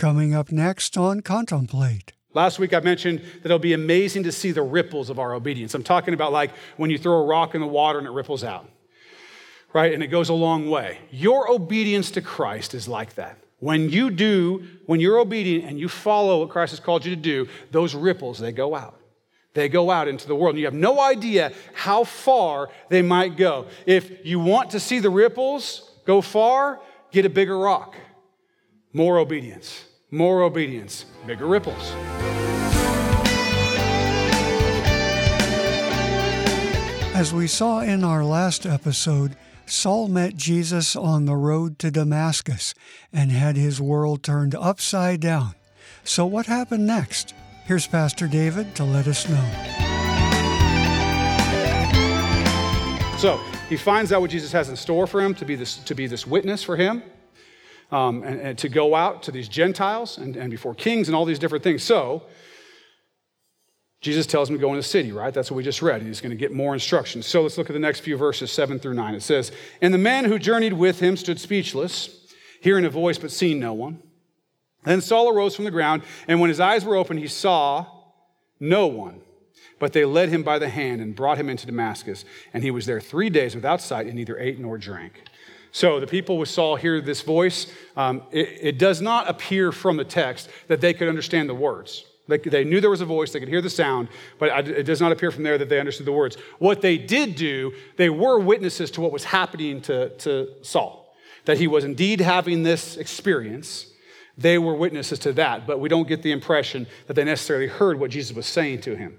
Coming up next on Contemplate. Last week I mentioned that it'll be amazing to see the ripples of our obedience. I'm talking about like when you throw a rock in the water and it ripples out, right? And it goes a long way. Your obedience to Christ is like that. When you do, when you're obedient and you follow what Christ has called you to do, those ripples, they go out. They go out into the world, and you have no idea how far they might go. If you want to see the ripples go far, get a bigger rock. More obedience. More obedience, bigger ripples. As we saw in our last episode, Saul met Jesus on the road to Damascus and had his world turned upside down. So, what happened next? Here's Pastor David to let us know. So, he finds out what Jesus has in store for him to be this, to be this witness for him um, and, and, to go out to these Gentiles and, and before kings and all these different things. So, Jesus tells him to go in the city, right? That's what we just read. He's going to get more instructions. So let's look at the next few verses, 7 through 9. It says, And the man who journeyed with him stood speechless, hearing a voice but seeing no one. Then Saul arose from the ground, and when his eyes were opened, he saw no one. But they led him by the hand and brought him into Damascus. And he was there three days without sight and neither ate nor drank. So the people with Saul hear this voice. Um, it, it, does not appear from the text that they could understand the words. They, they knew there was a voice, they could hear the sound, but it does not appear from there that they understood the words. What they did do, they were witnesses to what was happening to, to Saul, that he was indeed having this experience. They were witnesses to that, but we don't get the impression that they necessarily heard what Jesus was saying to him.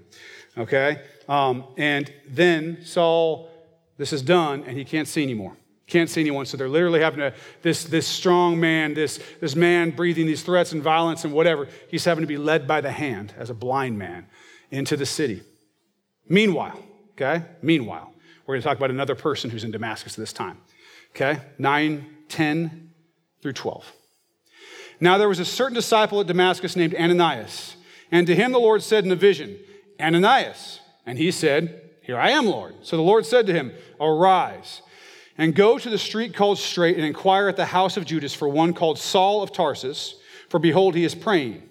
Okay? Um, and then Saul, this is done, and he can't see anymore. Can't see anyone. So they're literally having to, this, this strong man, this, this man breathing these threats and violence and whatever, he's having to be led by the hand as a blind man into the city. Meanwhile, okay, meanwhile, we're going to talk about another person who's in Damascus this time. Okay, 9, 10 through 12. Now there was a certain disciple at Damascus named Ananias, and to him the Lord said in a vision, Ananias. And he said, Here I am, Lord. So the Lord said to him, Arise and go to the street called Straight and inquire at the house of Judas for one called Saul of Tarsus, for behold, he is praying.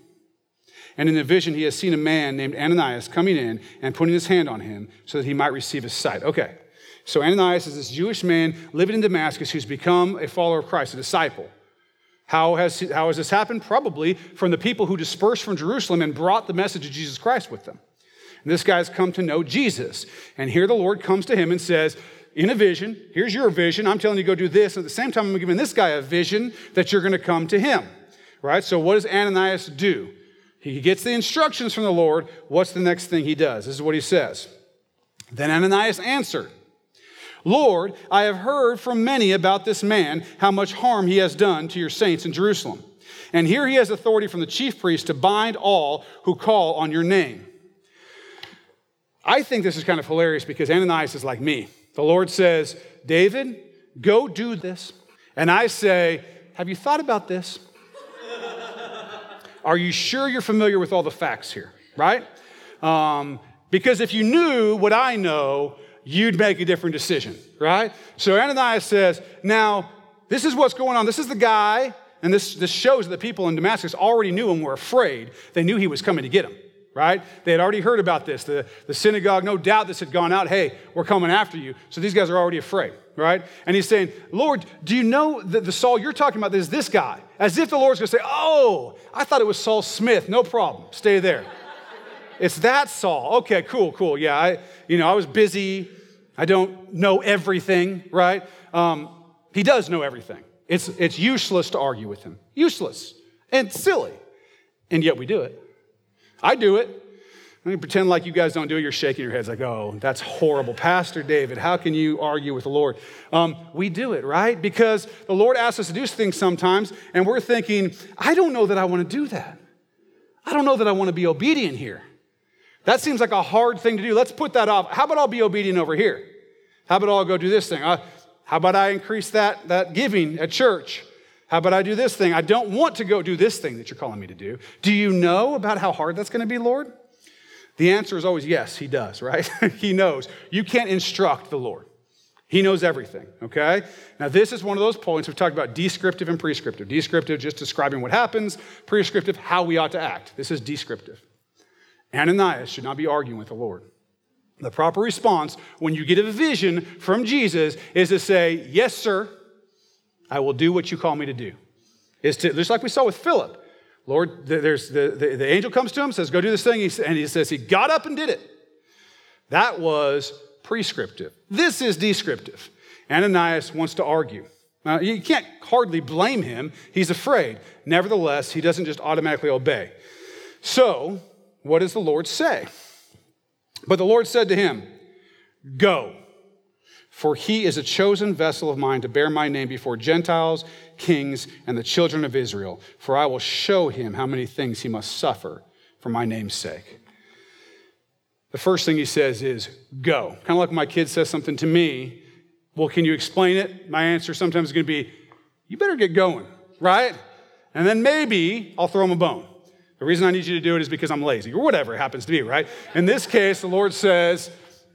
And in the vision, he has seen a man named Ananias coming in and putting his hand on him so that he might receive his sight. Okay, so Ananias is this Jewish man living in Damascus who's become a follower of Christ, a disciple. How has, how has this happened? Probably from the people who dispersed from Jerusalem and brought the message of Jesus Christ with them. And this guy's come to know Jesus. And here the Lord comes to him and says, in a vision. Here's your vision. I'm telling you go do this. And at the same time, I'm giving this guy a vision that you're going to come to him. Right? So, what does Ananias do? He gets the instructions from the Lord. What's the next thing he does? This is what he says. Then Ananias answered, Lord, I have heard from many about this man, how much harm he has done to your saints in Jerusalem. And here he has authority from the chief priest to bind all who call on your name. I think this is kind of hilarious because Ananias is like me. The Lord says, David, go do this. And I say, Have you thought about this? Are you sure you're familiar with all the facts here, right? Um, because if you knew what I know, you'd make a different decision, right? So Ananias says, Now, this is what's going on. This is the guy, and this, this shows that the people in Damascus already knew him, were afraid. They knew he was coming to get him right? They had already heard about this. The, the synagogue, no doubt this had gone out. Hey, we're coming after you. So these guys are already afraid, right? And he's saying, Lord, do you know that the Saul you're talking about is this guy? As if the Lord's going to say, Oh, I thought it was Saul Smith. No problem. Stay there. it's that Saul. Okay, cool, cool. Yeah, I, you know, I was busy. I don't know everything, right? Um, he does know everything. It's, it's useless to argue with him. Useless and silly. And yet we do it. I do it. Let me pretend like you guys don't do it. You're shaking your heads like, oh, that's horrible. Pastor David, how can you argue with the Lord? Um, we do it, right? Because the Lord asks us to do things sometimes, and we're thinking, I don't know that I want to do that. I don't know that I want to be obedient here. That seems like a hard thing to do. Let's put that off. How about I'll be obedient over here? How about I'll go do this thing? Uh, how about I increase that, that giving at church? How about I do this thing? I don't want to go do this thing that you're calling me to do. Do you know about how hard that's going to be, Lord? The answer is always yes, he does, right? he knows. You can't instruct the Lord. He knows everything, okay? Now, this is one of those points we've talked about descriptive and prescriptive. Descriptive, just describing what happens, prescriptive, how we ought to act. This is descriptive. Ananias should not be arguing with the Lord. The proper response when you get a vision from Jesus is to say, Yes, sir, I will do what you call me to do. Is to, just like we saw with Philip. Lord, there's the, the, the angel comes to him, says, Go do this thing, and he says, He got up and did it. That was prescriptive. This is descriptive. Ananias wants to argue. Now, you can't hardly blame him. He's afraid. Nevertheless, he doesn't just automatically obey. So, what does the Lord say? But the Lord said to him, Go, for he is a chosen vessel of mine to bear my name before Gentiles, kings, and the children of Israel. For I will show him how many things he must suffer for my name's sake. The first thing he says is, Go. Kind of like my kid says something to me, Well, can you explain it? My answer sometimes is going to be, You better get going, right? And then maybe I'll throw him a bone. The reason I need you to do it is because I'm lazy, or whatever it happens to be, right? In this case, the Lord says,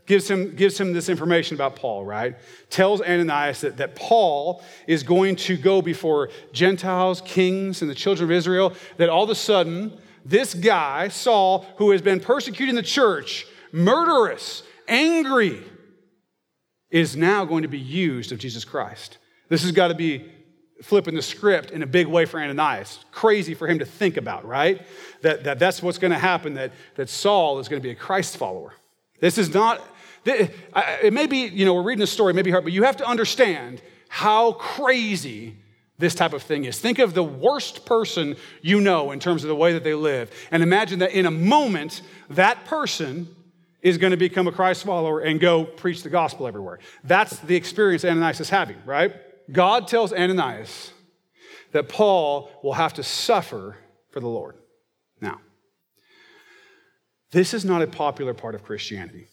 gives him, gives him this information about Paul, right? Tells Ananias that, that Paul is going to go before Gentiles, kings, and the children of Israel, that all of a sudden, this guy, Saul, who has been persecuting the church, murderous, angry, is now going to be used of Jesus Christ. This has got to be flipping the script in a big way for Ananias. Crazy for him to think about, right? That, that that's what's going to happen, that, that Saul is going to be a Christ follower. This is not, it may be, you know, we're reading a story, maybe hard, but you have to understand how crazy this type of thing is. Think of the worst person you know in terms of the way that they live, and imagine that in a moment, that person is going to become a Christ follower and go preach the gospel everywhere. That's the experience Ananias is having, right? God tells Ananias that Paul will have to suffer for the Lord. Now, this is not a popular part of Christianity,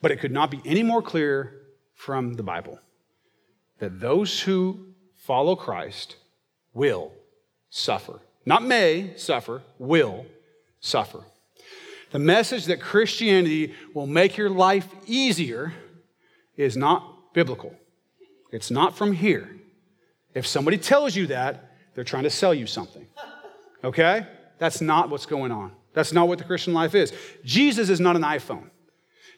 but it could not be any more clear from the Bible that those who follow Christ will suffer. Not may suffer, will suffer. The message that Christianity will make your life easier is not biblical. It's not from here. If somebody tells you that, they're trying to sell you something. Okay? That's not what's going on. That's not what the Christian life is. Jesus is not an iPhone.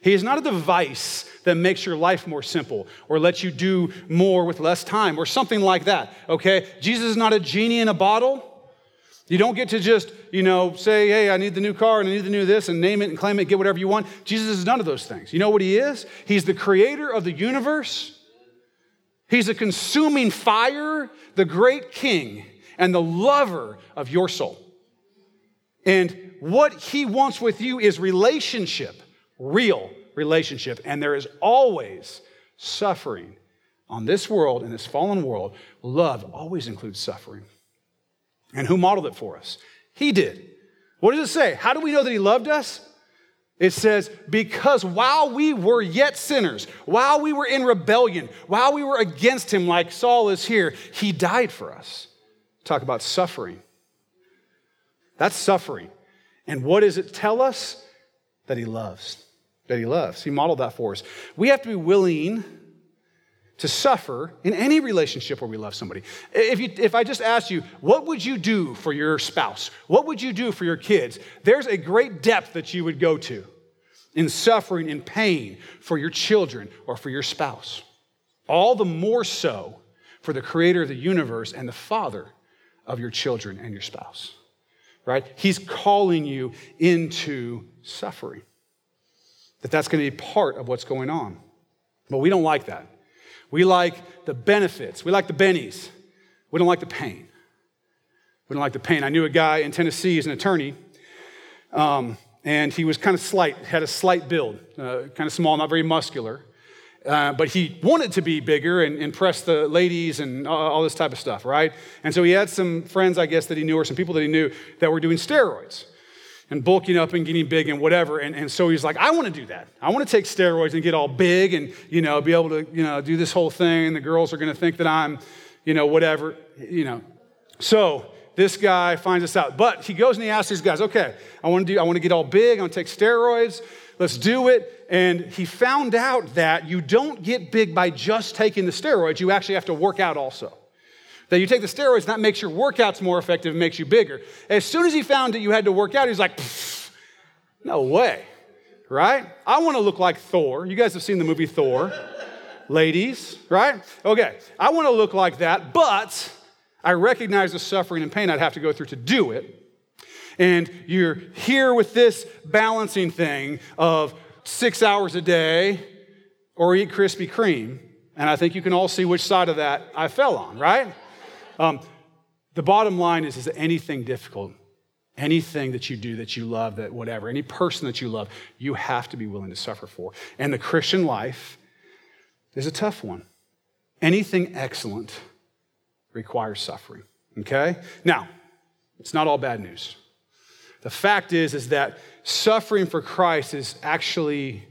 He is not a device that makes your life more simple or lets you do more with less time or something like that. Okay? Jesus is not a genie in a bottle. You don't get to just, you know, say, hey, I need the new car and I need the new this and name it and claim it, get whatever you want. Jesus is none of those things. You know what he is? He's the creator of the universe. He's a consuming fire, the great king, and the lover of your soul. And what he wants with you is relationship, real relationship. And there is always suffering on this world, in this fallen world. Love always includes suffering. And who modeled it for us? He did. What does it say? How do we know that he loved us? It says, because while we were yet sinners, while we were in rebellion, while we were against him, like Saul is here, he died for us. Talk about suffering. That's suffering. And what does it tell us? That he loves. That he loves. He modeled that for us. We have to be willing to suffer in any relationship where we love somebody. If, you, if I just asked you, what would you do for your spouse? What would you do for your kids? There's a great depth that you would go to in suffering and pain for your children or for your spouse. All the more so for the creator of the universe and the father of your children and your spouse. Right? He's calling you into suffering. That that's going to be part of what's going on. But we don't like that. We like the benefits. We like the bennies. We don't like the pain. We don't like the pain. I knew a guy in Tennessee, he's an attorney, um, and he was kind of slight, had a slight build, uh, kind of small, not very muscular. Uh, but he wanted to be bigger and impress the ladies and all, all this type of stuff, right? And so he had some friends, I guess, that he knew, or some people that he knew that were doing steroids and bulking up and getting big and whatever. And, and so he's like, I want to do that. I want to take steroids and get all big and, you know, be able to, you know, do this whole thing. And the girls are going to think that I'm, you know, whatever, you know. So this guy finds this out. But he goes and he asks these guys, okay, I want to do, I want to get all big. I want to take steroids. let's do it. And he found out that you don't get big by just taking the steroids, you actually have to work out also. That you take the steroids, that makes your workouts more effective, makes you bigger. As soon as he found that you had to work out, he's like, no way, right? I want to look like Thor. You guys have seen the movie Thor, ladies, right? Okay, I want to look like that, but I recognize the suffering and pain I'd have to go through to do it. And you're here with this balancing thing of six hours a day or eat Krispy Kreme. And I think you can all see which side of that I fell on, right? Um, the bottom line is, is anything difficult, anything that you do that you love, that whatever, any person that you love, you have to be willing to suffer for. And the Christian life is a tough one. Anything excellent requires suffering. Okay? Now, it's not all bad news. The fact is, is that suffering for Christ is actually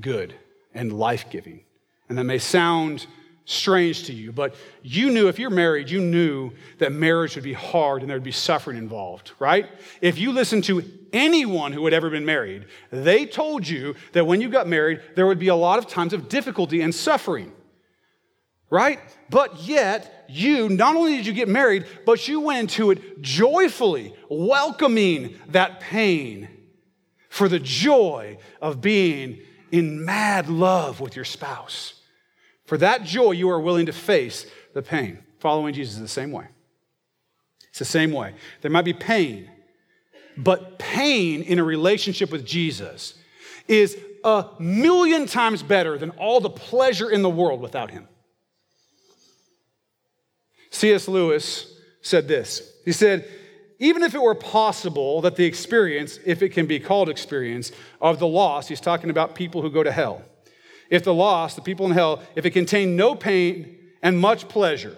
good and life-giving. And that may sound strange to you, but you knew if you're married, you knew that marriage would be hard and there'd be suffering involved, right? If you listened to anyone who had ever been married, they told you that when you got married, there would be a lot of times of difficulty and suffering, right? But yet, you, not only did you get married, but you went into it joyfully, welcoming that pain for the joy of being in mad love with your spouse. For that joy, you are willing to face the pain. Following Jesus is the same way. It's the same way. There might be pain, but pain in a relationship with Jesus is a million times better than all the pleasure in the world without him. C.S. Lewis said this. He said, even if it were possible that the experience, if it can be called experience, of the loss, he's talking about people who go to hell if the lost, the people in hell, if it contained no pain and much pleasure,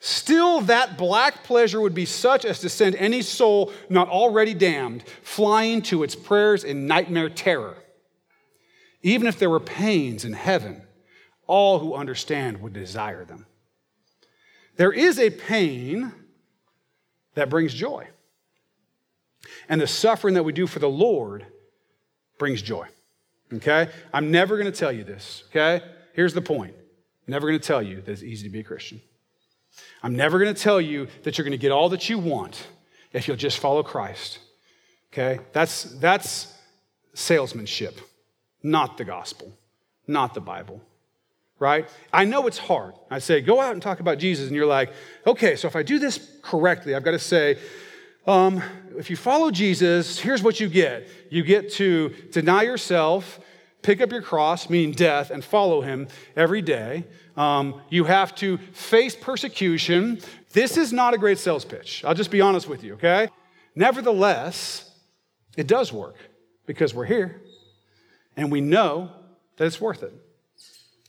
still that black pleasure would be such as to send any soul not already damned flying to its prayers in nightmare terror. Even if there were pains in heaven, all who understand would desire them. There is a pain that brings joy. And the suffering that we do for the Lord brings joy. Okay? I'm never going to tell you this. Okay? Here's the point I'm never going to tell you that it's easy to be a Christian. I'm never going to tell you that you're going to get all that you want if you'll just follow Christ. Okay? That's, that's salesmanship, not the gospel, not the Bible. Right? I know it's hard. I say, go out and talk about Jesus, and you're like, okay, so if I do this correctly, I've got to say, um, if you follow Jesus, here's what you get you get to deny yourself, pick up your cross, meaning death, and follow him every day. Um, you have to face persecution. This is not a great sales pitch. I'll just be honest with you, okay? Nevertheless, it does work because we're here and we know that it's worth it.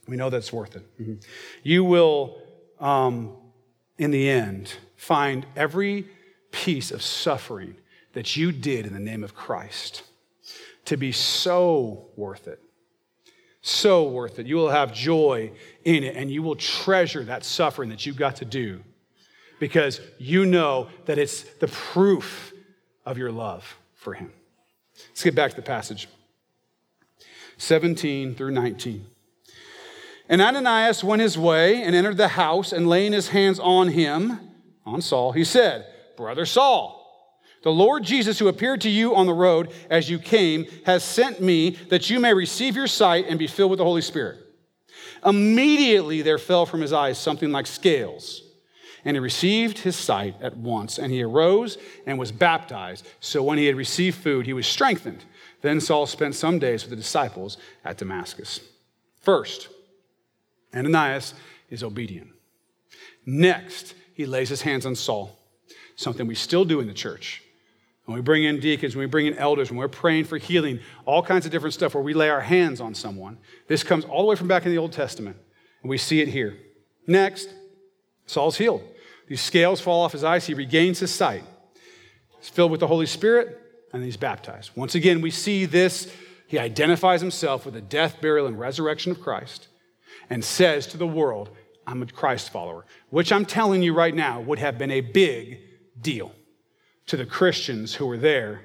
We know that it's worth it. Mm-hmm. You will, um, in the end, find every piece of suffering that you did in the name of Christ to be so worth it. So worth it. You will have joy in it and you will treasure that suffering that you've got to do because you know that it's the proof of your love for Him. Let's get back to the passage 17 through 19. And Ananias went his way and entered the house, and laying his hands on him, on Saul, he said, Brother Saul, the Lord Jesus, who appeared to you on the road as you came, has sent me that you may receive your sight and be filled with the Holy Spirit. Immediately there fell from his eyes something like scales, and he received his sight at once, and he arose and was baptized. So when he had received food, he was strengthened. Then Saul spent some days with the disciples at Damascus. First, Ananias is obedient. Next, he lays his hands on Saul something we still do in the church. When we bring in deacons, when we bring in elders, when we're praying for healing, all kinds of different stuff where we lay our hands on someone. This comes all the way from back in the Old Testament, and we see it here. Next, Saul's healed. These scales fall off his eyes, he regains his sight. He's filled with the Holy Spirit, and he's baptized. Once again, we see this. He identifies himself with the death, burial, and resurrection of Christ and says to the world, I'm a Christ follower, which I'm telling you right now would have been a big deal to the Christians who were there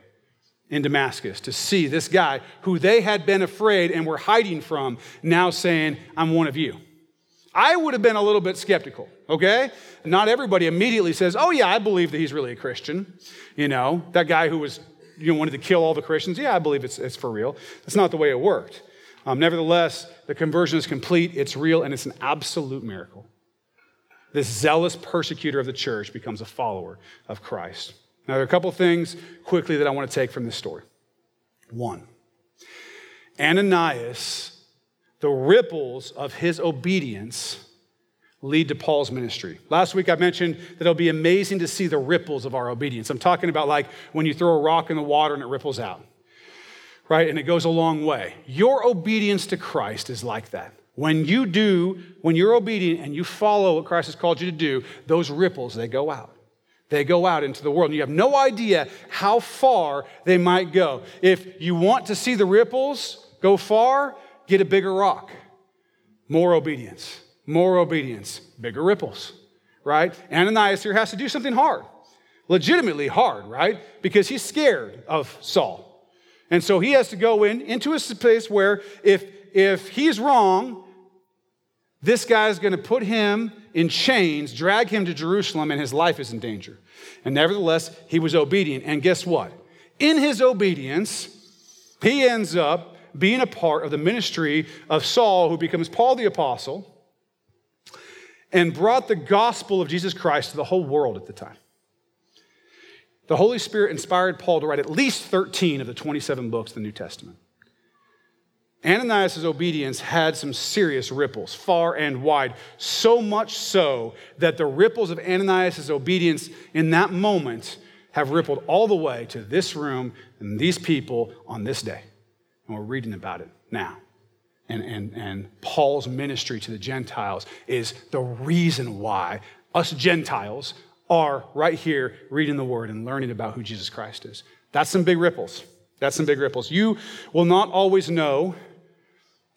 in Damascus to see this guy who they had been afraid and were hiding from now saying, I'm one of you. I would have been a little bit skeptical, okay? Not everybody immediately says, Oh, yeah, I believe that he's really a Christian. You know, that guy who was, you know, wanted to kill all the Christians, yeah, I believe it's, it's for real. That's not the way it worked. Um, nevertheless, the conversion is complete, it's real, and it's an absolute miracle. This zealous persecutor of the church becomes a follower of Christ. Now, there are a couple things quickly that I want to take from this story. One, Ananias, the ripples of his obedience lead to Paul's ministry. Last week I mentioned that it'll be amazing to see the ripples of our obedience. I'm talking about like when you throw a rock in the water and it ripples out, right? And it goes a long way. Your obedience to Christ is like that. When you do, when you're obedient and you follow what Christ has called you to do, those ripples, they go out. They go out into the world, and you have no idea how far they might go. If you want to see the ripples go far, get a bigger rock. More obedience, more obedience, bigger ripples, right? Ananias here has to do something hard, legitimately hard, right? Because he's scared of Saul. And so he has to go in into a place where if if he's wrong, this guy is going to put him in chains, drag him to Jerusalem, and his life is in danger. And nevertheless, he was obedient. And guess what? In his obedience, he ends up being a part of the ministry of Saul, who becomes Paul the Apostle, and brought the gospel of Jesus Christ to the whole world at the time. The Holy Spirit inspired Paul to write at least 13 of the 27 books of the New Testament. Ananias' obedience had some serious ripples, far and wide, so much so that the ripples of Ananias' obedience in that moment have rippled all the way to this room and these people on this day. And we're reading about it now. And, and, and Paul's ministry to the Gentiles is the reason why us Gentiles are right here reading the word and learning about who Jesus Christ is. That's some big ripples. That's some big ripples. You will not always know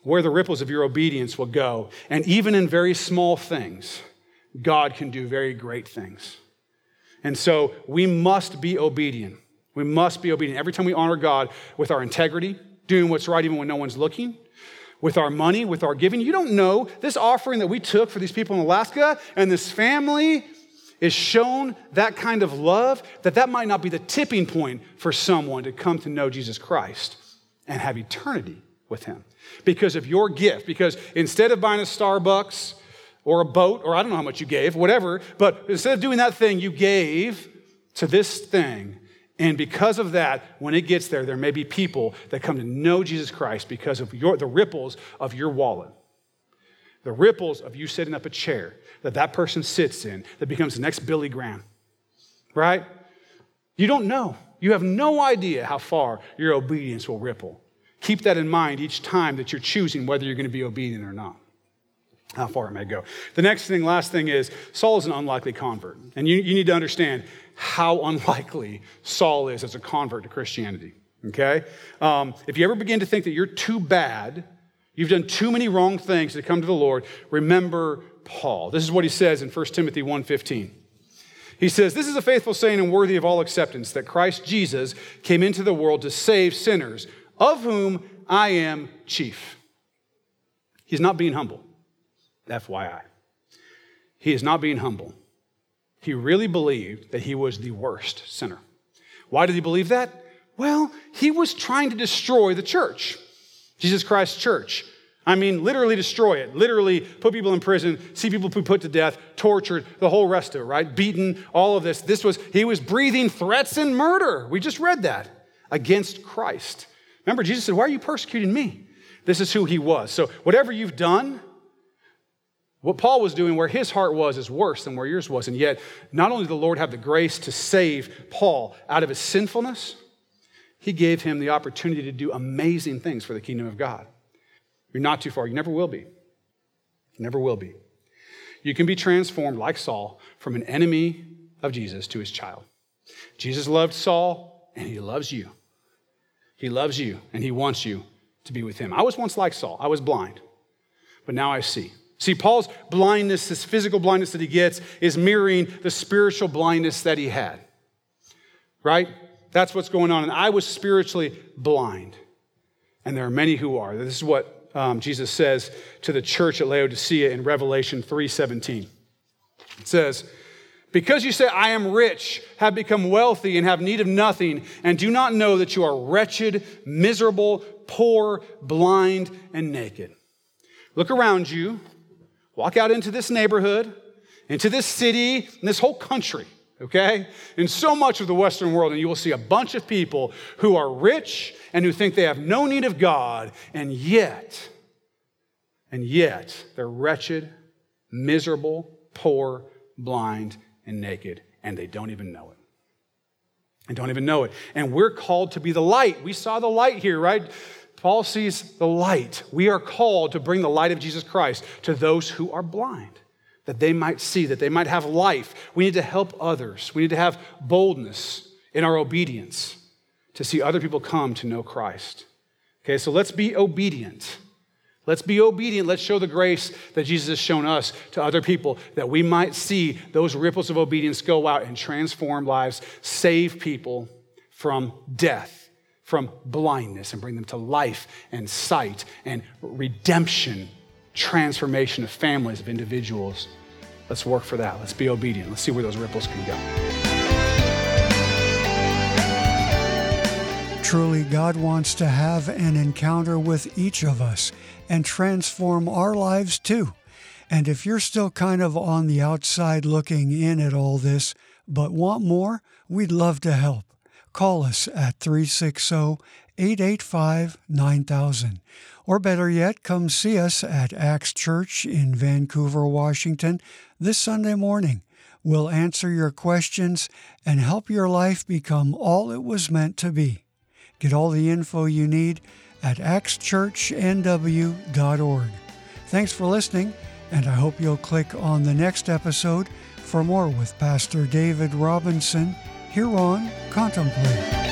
where the ripples of your obedience will go. And even in very small things, God can do very great things. And so we must be obedient. We must be obedient. Every time we honor God with our integrity, doing what's right even when no one's looking, with our money, with our giving. You don't know this offering that we took for these people in Alaska and this family is shown that kind of love that that might not be the tipping point for someone to come to know Jesus Christ and have eternity with him because of your gift. Because instead of buying a Starbucks or a boat, or I don't know how much you gave, whatever, but instead of doing that thing, you gave to this thing. And because of that, when it gets there, there may be people that come to know Jesus Christ because of your, the ripples of your wallet. The ripples of you setting up a chair that that person sits in that becomes the next Billy Graham, right? You don't know. You have no idea how far your obedience will ripple. Keep that in mind each time that you're choosing whether you're going to be obedient or not. How far it may go. The next thing, last thing is Saul is an unlikely convert. And you, you need to understand how unlikely Saul is as a convert to Christianity. Okay? Um, if you ever begin to think that you're too bad, you've done too many wrong things to come to the Lord, remember Paul. This is what he says in 1 Timothy 1:15. He says, This is a faithful saying and worthy of all acceptance that Christ Jesus came into the world to save sinners, of whom I am chief. He's not being humble, FYI. He is not being humble. He really believed that he was the worst sinner. Why did he believe that? Well, he was trying to destroy the church, Jesus Christ's church. I mean, literally destroy it, literally put people in prison, see people put to death, tortured, the whole rest of it, right? Beaten, all of this. This was, he was breathing threats and murder. We just read that against Christ. Remember, Jesus said, Why are you persecuting me? This is who he was. So, whatever you've done, what Paul was doing, where his heart was, is worse than where yours was. And yet, not only did the Lord have the grace to save Paul out of his sinfulness, he gave him the opportunity to do amazing things for the kingdom of God. You're not too far. You never will be. You never will be. You can be transformed, like Saul, from an enemy of Jesus to his child. Jesus loved Saul, and he loves you. He loves you and he wants you to be with him. I was once like Saul, I was blind, but now I see. See, Paul's blindness, this physical blindness that he gets, is mirroring the spiritual blindness that he had. Right? That's what's going on. And I was spiritually blind. And there are many who are. This is what um, Jesus says to the church at Laodicea in Revelation 3:17. It says, because you say, I am rich, have become wealthy, and have need of nothing, and do not know that you are wretched, miserable, poor, blind, and naked. Look around you, walk out into this neighborhood, into this city, and this whole country, okay? In so much of the Western world, and you will see a bunch of people who are rich and who think they have no need of God, and yet, and yet, they're wretched, miserable, poor, blind, and naked, and they don't even know it. And don't even know it. And we're called to be the light. We saw the light here, right? Paul sees the light. We are called to bring the light of Jesus Christ to those who are blind, that they might see, that they might have life. We need to help others. We need to have boldness in our obedience to see other people come to know Christ. Okay, so let's be obedient. Let's be obedient. Let's show the grace that Jesus has shown us to other people that we might see those ripples of obedience go out and transform lives, save people from death, from blindness, and bring them to life and sight and redemption, transformation of families, of individuals. Let's work for that. Let's be obedient. Let's see where those ripples can go. Truly, God wants to have an encounter with each of us and transform our lives too. And if you're still kind of on the outside looking in at all this, but want more, we'd love to help. Call us at 360 885 9000. Or better yet, come see us at Axe Church in Vancouver, Washington this Sunday morning. We'll answer your questions and help your life become all it was meant to be. Get all the info you need at axchurchnw.org. Thanks for listening, and I hope you'll click on the next episode for more with Pastor David Robinson here on Contemplate.